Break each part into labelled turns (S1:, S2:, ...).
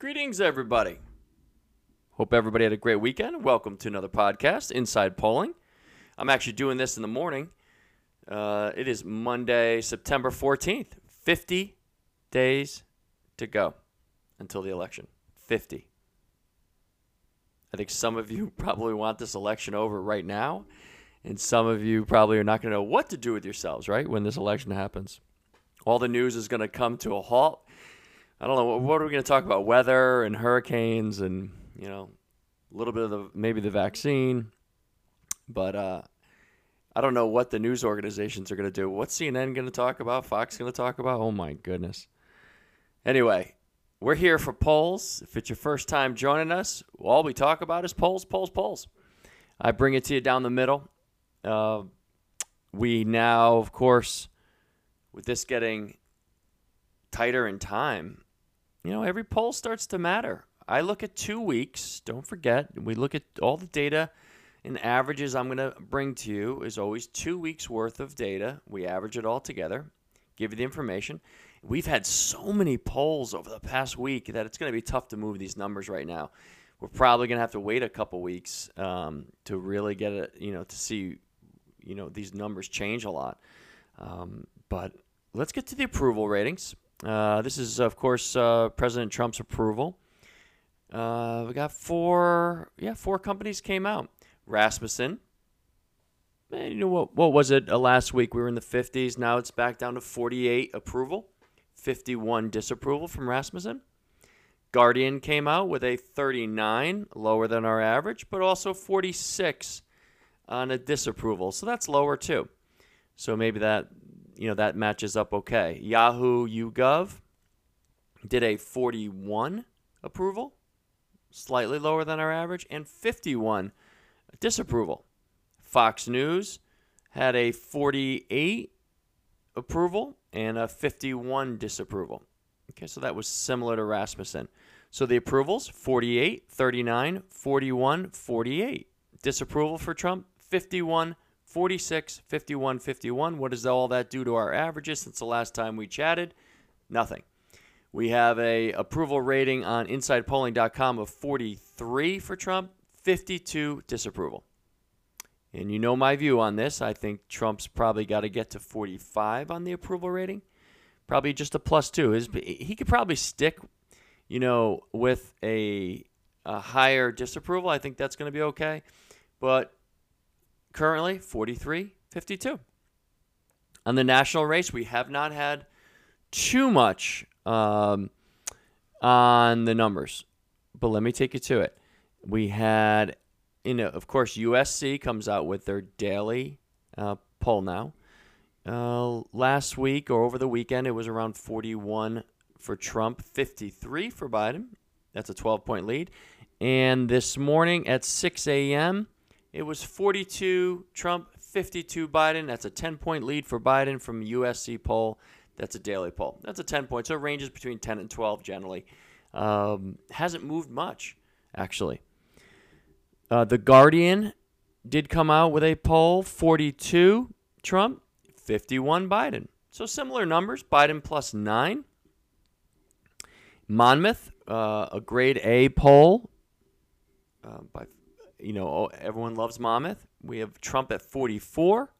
S1: Greetings, everybody. Hope everybody had a great weekend. Welcome to another podcast, Inside Polling. I'm actually doing this in the morning. Uh, it is Monday, September 14th. 50 days to go until the election. 50. I think some of you probably want this election over right now, and some of you probably are not going to know what to do with yourselves, right, when this election happens. All the news is going to come to a halt. I don't know what are we going to talk about? Weather and hurricanes, and you know, a little bit of the maybe the vaccine, but uh, I don't know what the news organizations are going to do. What's CNN going to talk about? Fox going to talk about? Oh my goodness. Anyway, we're here for polls. If it's your first time joining us, all we talk about is polls, polls, polls. I bring it to you down the middle. Uh, we now, of course, with this getting tighter in time, you know, every poll starts to matter. I look at two weeks. Don't forget, we look at all the data and averages I'm going to bring to you is always two weeks worth of data. We average it all together, give you the information. We've had so many polls over the past week that it's going to be tough to move these numbers right now. We're probably going to have to wait a couple weeks um, to really get it, you know, to see, you know, these numbers change a lot. Um, but let's get to the approval ratings. Uh, this is, of course, uh, President Trump's approval. Uh, we got four, yeah, four companies came out. Rasmussen, you know what? What was it? Uh, last week we were in the 50s. Now it's back down to 48 approval, 51 disapproval from Rasmussen. Guardian came out with a 39, lower than our average, but also 46 on a disapproval. So that's lower too. So maybe that you know that matches up okay. Yahoo YouGov did a 41 approval, slightly lower than our average, and 51 disapproval. Fox News had a 48 approval and a 51 disapproval. Okay, so that was similar to Rasmussen. So the approvals 48, 39, 41, 48. Disapproval for Trump 51, 46, 51, 51. What does all that do to our averages since the last time we chatted? Nothing. We have a approval rating on insidepolling.com of 43 for Trump, 52 disapproval. And you know my view on this. I think Trump's probably got to get to 45 on the approval rating. Probably just a plus two. His, he could probably stick, you know, with a, a higher disapproval. I think that's going to be okay. But currently, 43 52. On the national race, we have not had too much um, on the numbers. But let me take you to it. We had you know, of course, USC comes out with their daily uh, poll now. Uh, last week or over the weekend, it was around 41 for Trump, 53 for Biden. That's a 12 point lead. And this morning at 6 a.m., it was 42 Trump, 52 Biden. That's a 10 point lead for Biden from USC poll. That's a daily poll. That's a 10 point. So it ranges between 10 and 12 generally. Um, hasn't moved much, actually. Uh, the Guardian did come out with a poll 42 Trump, 51 Biden. So similar numbers Biden plus nine. Monmouth, uh, a grade A poll. Uh, by, you know, everyone loves Monmouth. We have Trump at 44,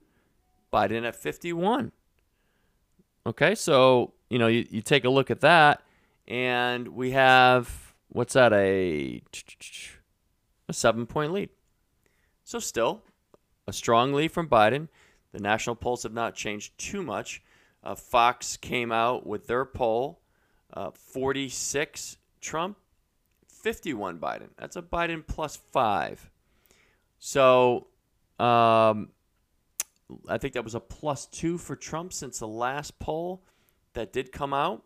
S1: Biden at 51. Okay, so, you know, you, you take a look at that, and we have, what's that, a a seven point lead. So, still a strong lead from Biden. The national polls have not changed too much. Uh, Fox came out with their poll uh, 46 Trump, 51 Biden. That's a Biden plus five. So, um, I think that was a plus two for Trump since the last poll that did come out.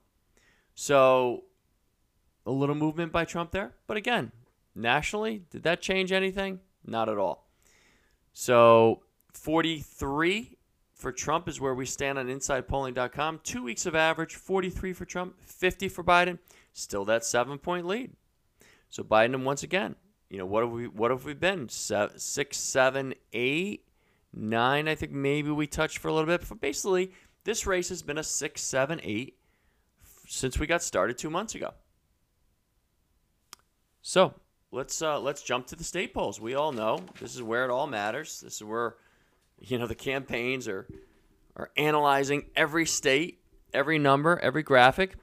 S1: So, a little movement by Trump there. But again, Nationally, did that change anything? Not at all. So 43 for Trump is where we stand on InsidePolling.com. Two weeks of average, 43 for Trump, 50 for Biden. Still that seven point lead. So Biden once again. You know what have we what have we been six, seven, eight, nine? I think maybe we touched for a little bit. But basically, this race has been a six, seven, eight since we got started two months ago. So let's uh, let's jump to the state polls. We all know this is where it all matters. This is where you know the campaigns are are analyzing every state, every number, every graphic.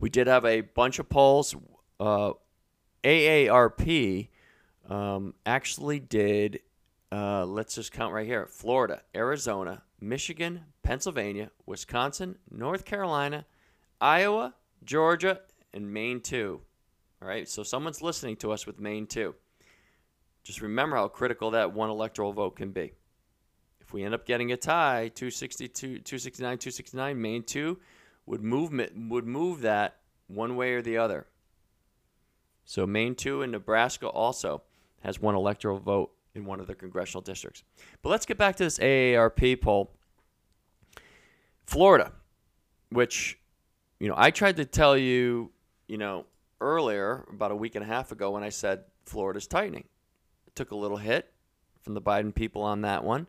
S1: We did have a bunch of polls. Uh, AARP um, actually did. Uh, let's just count right here: Florida, Arizona, Michigan, Pennsylvania, Wisconsin, North Carolina, Iowa, Georgia, and Maine too. All right, so someone's listening to us with Maine too. Just remember how critical that one electoral vote can be. If we end up getting a tie, 262, 269, 269, Maine 2 would move would move that one way or the other. So Maine 2 and Nebraska also has one electoral vote in one of the congressional districts. But let's get back to this AARP poll. Florida, which you know, I tried to tell you, you know, earlier, about a week and a half ago, when I said Florida's tightening. It took a little hit from the Biden people on that one.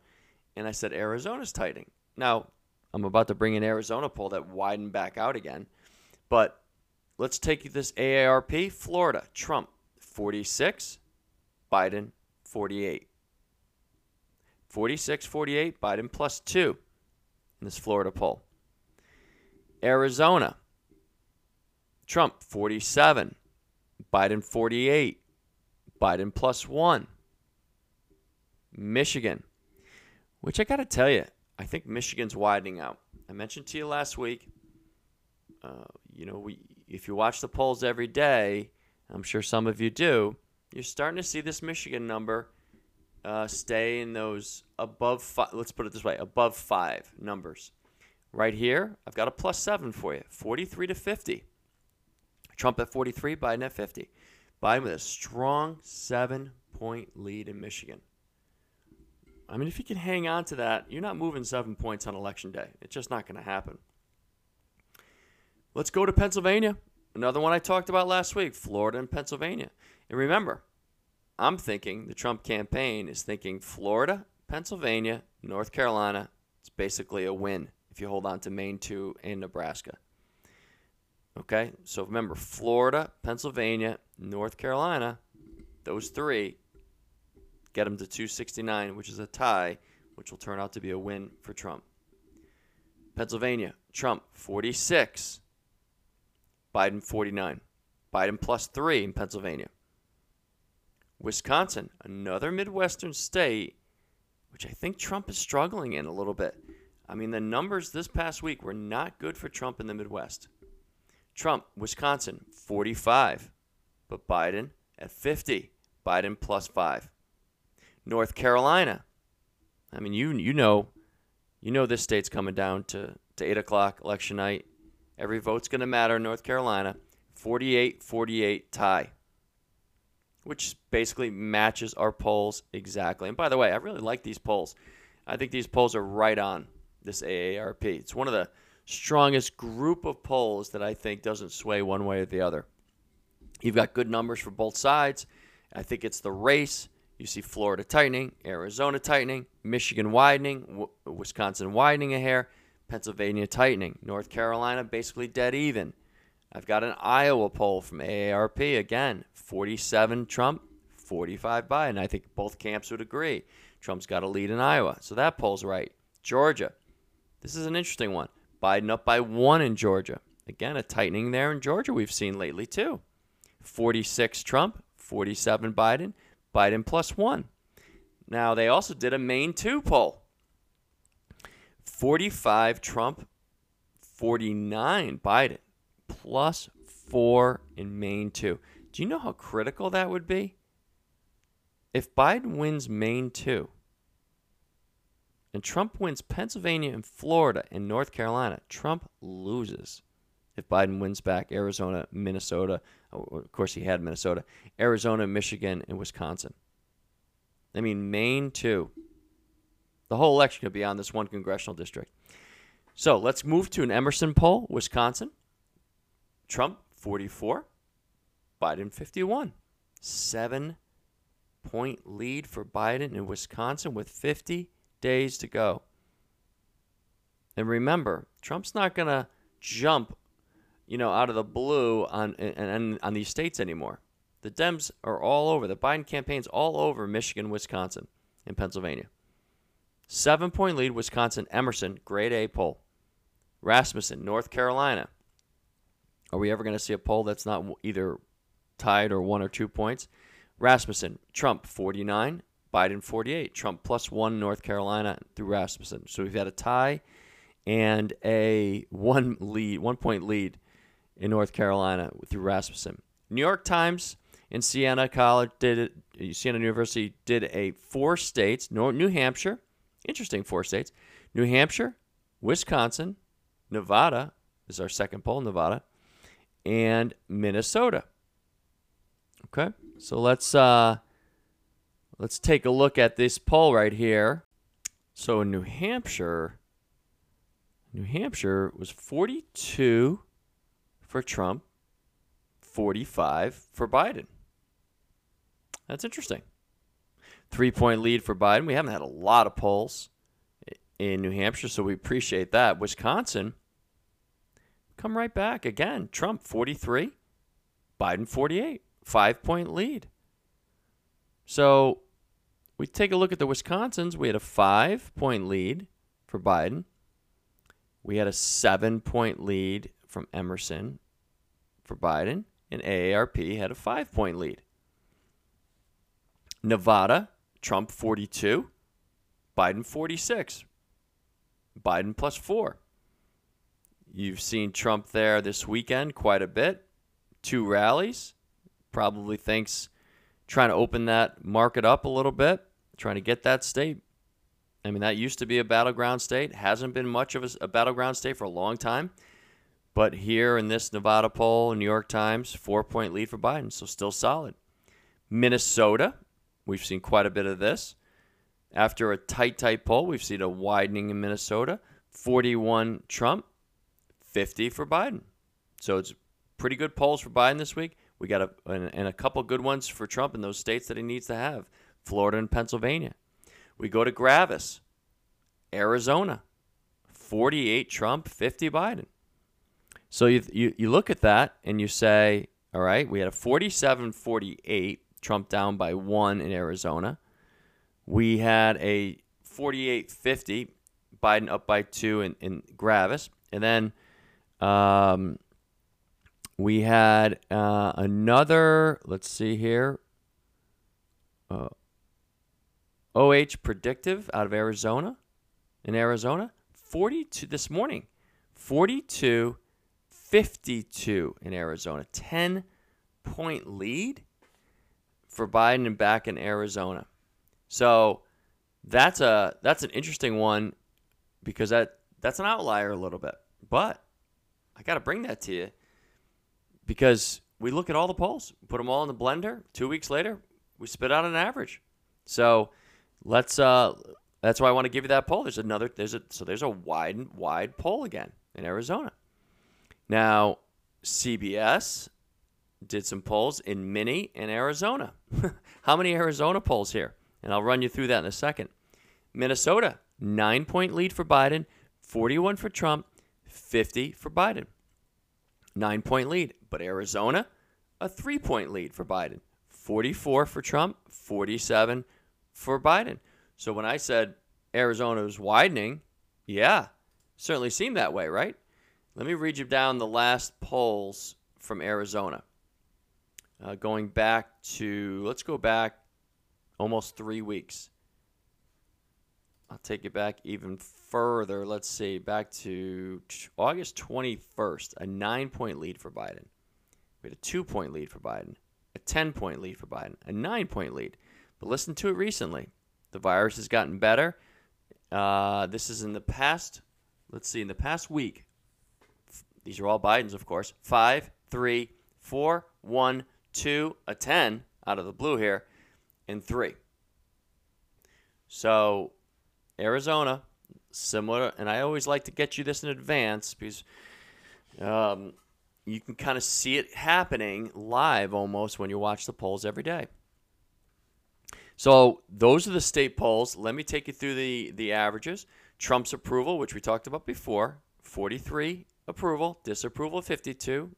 S1: And I said Arizona's tightening. Now, I'm about to bring an Arizona poll that widened back out again. But let's take you this AARP. Florida, Trump, 46, Biden, 48. 46 48, Biden plus two in this Florida poll. Arizona, Trump 47, Biden 48, Biden plus one. Michigan, which I got to tell you, I think Michigan's widening out. I mentioned to you last week. Uh, you know, we if you watch the polls every day, I'm sure some of you do. You're starting to see this Michigan number uh, stay in those above five. Let's put it this way: above five numbers. Right here, I've got a plus seven for you, 43 to 50. Trump at 43, Biden at 50. Biden with a strong seven point lead in Michigan. I mean, if you can hang on to that, you're not moving seven points on election day. It's just not going to happen. Let's go to Pennsylvania. Another one I talked about last week Florida and Pennsylvania. And remember, I'm thinking the Trump campaign is thinking Florida, Pennsylvania, North Carolina. It's basically a win if you hold on to Maine 2 and Nebraska. Okay, so remember Florida, Pennsylvania, North Carolina, those three get them to 269, which is a tie, which will turn out to be a win for Trump. Pennsylvania, Trump 46, Biden 49. Biden plus three in Pennsylvania. Wisconsin, another Midwestern state, which I think Trump is struggling in a little bit. I mean, the numbers this past week were not good for Trump in the Midwest. Trump, Wisconsin, 45, but Biden at 50. Biden plus five. North Carolina. I mean, you you know, you know this state's coming down to, to 8 o'clock election night. Every vote's going to matter in North Carolina. 48 48 tie, which basically matches our polls exactly. And by the way, I really like these polls. I think these polls are right on this AARP. It's one of the strongest group of polls that I think doesn't sway one way or the other. You've got good numbers for both sides. I think it's the race. You see Florida tightening, Arizona tightening, Michigan widening, Wisconsin widening a hair, Pennsylvania tightening, North Carolina basically dead even. I've got an Iowa poll from AARP again 47 Trump, 45 Biden. I think both camps would agree. Trump's got a lead in Iowa, so that poll's right. Georgia, this is an interesting one. Biden up by one in Georgia. Again, a tightening there in Georgia we've seen lately, too. 46 Trump, 47 Biden, Biden plus one. Now, they also did a Maine 2 poll 45 Trump, 49 Biden, plus four in Maine 2. Do you know how critical that would be? If Biden wins Maine 2, and Trump wins Pennsylvania and Florida and North Carolina, Trump loses. If Biden wins back Arizona, Minnesota, oh, of course he had Minnesota, Arizona, Michigan, and Wisconsin. I mean, Maine, too. The whole election could be on this one congressional district. So let's move to an Emerson poll, Wisconsin. Trump, 44. Biden, 51. Seven point lead for Biden in Wisconsin with 50 days to go. And remember, Trump's not going to jump, you know, out of the blue on and on these states anymore. The Dems are all over. The Biden campaign's all over Michigan, Wisconsin, and Pennsylvania. Seven point lead, Wisconsin, Emerson, grade A poll. Rasmussen, North Carolina. Are we ever going to see a poll that's not either tied or one or two points? Rasmussen, Trump 49, Biden 48. Trump plus one, North Carolina through Rasmussen. So we've had a tie and a one lead, one point lead in North Carolina through Rasmussen. New York Times and Siena College did it, Siena University did a four states, New Hampshire, interesting four states, New Hampshire, Wisconsin, Nevada is our second poll, Nevada, and Minnesota. Okay, so let's uh, let's take a look at this poll right here. So in New Hampshire, New Hampshire was 42 for Trump, 45 for Biden. That's interesting. Three point lead for Biden. We haven't had a lot of polls in New Hampshire, so we appreciate that. Wisconsin, come right back again. Trump 43, Biden 48, five point lead. So we take a look at the Wisconsins. We had a five point lead for Biden. We had a seven point lead from Emerson for Biden, and AARP had a five point lead. Nevada, Trump 42, Biden 46. Biden plus four. You've seen Trump there this weekend quite a bit. Two rallies. Probably thinks trying to open that market up a little bit, trying to get that state. I mean, that used to be a battleground state. Hasn't been much of a, a battleground state for a long time. But here in this Nevada poll, New York Times, four point lead for Biden, so still solid. Minnesota, we've seen quite a bit of this. After a tight, tight poll, we've seen a widening in Minnesota 41 Trump, 50 for Biden. So it's pretty good polls for Biden this week. We got a, and, and a couple good ones for Trump in those states that he needs to have Florida and Pennsylvania. We go to Gravis, Arizona, 48 Trump, 50 Biden. So you, you, you look at that and you say, all right, we had a 47 48, Trump down by one in Arizona. We had a 48 50, Biden up by two in, in Gravis. And then um, we had uh, another, let's see here, uh, OH Predictive out of Arizona, in Arizona, 42 this morning, 42 52 in Arizona. 10 point lead for Biden and back in Arizona. So that's a that's an interesting one because that that's an outlier a little bit. But I got to bring that to you because we look at all the polls, put them all in the blender. Two weeks later, we spit out an average. So let's. Uh, that's why I want to give you that poll. There's another. There's a so there's a wide wide poll again in Arizona. Now, CBS did some polls in Mini and Arizona. How many Arizona polls here? And I'll run you through that in a second. Minnesota, nine point lead for Biden, 41 for Trump, 50 for Biden. Nine point lead. But Arizona, a three point lead for Biden, 44 for Trump, 47 for Biden. So when I said Arizona was widening, yeah, certainly seemed that way, right? Let me read you down the last polls from Arizona. Uh, going back to, let's go back almost three weeks. I'll take it back even further. Let's see, back to August 21st, a nine point lead for Biden. We had a two point lead for Biden, a 10 point lead for Biden, a nine point lead. But listen to it recently. The virus has gotten better. Uh, this is in the past, let's see, in the past week, these are all Biden's, of course. Five, three, four, one, two, a 10 out of the blue here, and three. So, Arizona, similar, and I always like to get you this in advance because um, you can kind of see it happening live almost when you watch the polls every day. So, those are the state polls. Let me take you through the, the averages. Trump's approval, which we talked about before, 43 approval, disapproval 52,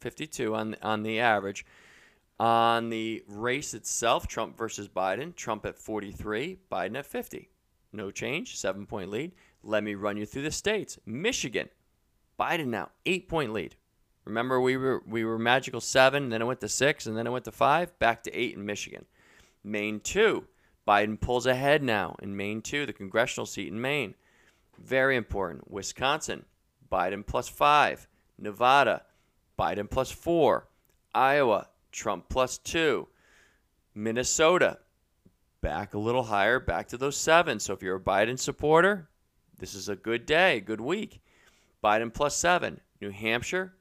S1: 52 on on the average. On the race itself, Trump versus Biden, Trump at 43, Biden at 50. No change, seven point lead. Let me run you through the states. Michigan, Biden now, eight point lead. Remember, we were we were magical seven, then it went to six, and then it went to five, back to eight in Michigan. Maine two, Biden pulls ahead now in Maine two, the congressional seat in Maine. Very important. Wisconsin, Biden plus five. Nevada, Biden plus four. Iowa, Trump plus two. Minnesota, back a little higher, back to those seven. So if you're a Biden supporter, this is a good day, good week. Biden plus seven. New Hampshire,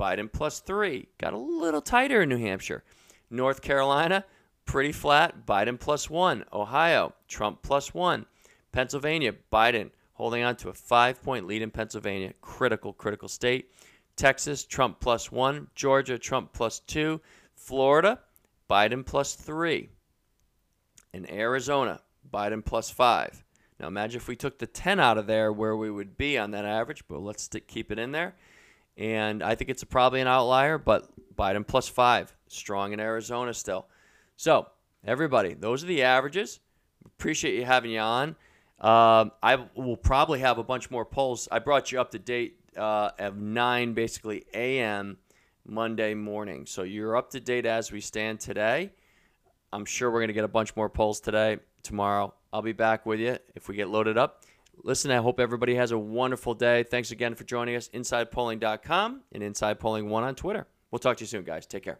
S1: Biden plus three. Got a little tighter in New Hampshire. North Carolina, pretty flat. Biden plus one. Ohio, Trump plus one. Pennsylvania, Biden holding on to a five point lead in Pennsylvania. Critical, critical state. Texas, Trump plus one. Georgia, Trump plus two. Florida, Biden plus three. In Arizona, Biden plus five. Now imagine if we took the 10 out of there where we would be on that average, but let's stick, keep it in there. And I think it's probably an outlier, but Biden plus five, strong in Arizona still. So, everybody, those are the averages. Appreciate you having you on. Um, I will probably have a bunch more polls. I brought you up to date uh, at 9 basically a.m. Monday morning. So you're up to date as we stand today. I'm sure we're going to get a bunch more polls today, tomorrow. I'll be back with you if we get loaded up. Listen, I hope everybody has a wonderful day. Thanks again for joining us. InsidePolling.com and insidepolling1 on Twitter. We'll talk to you soon, guys. Take care.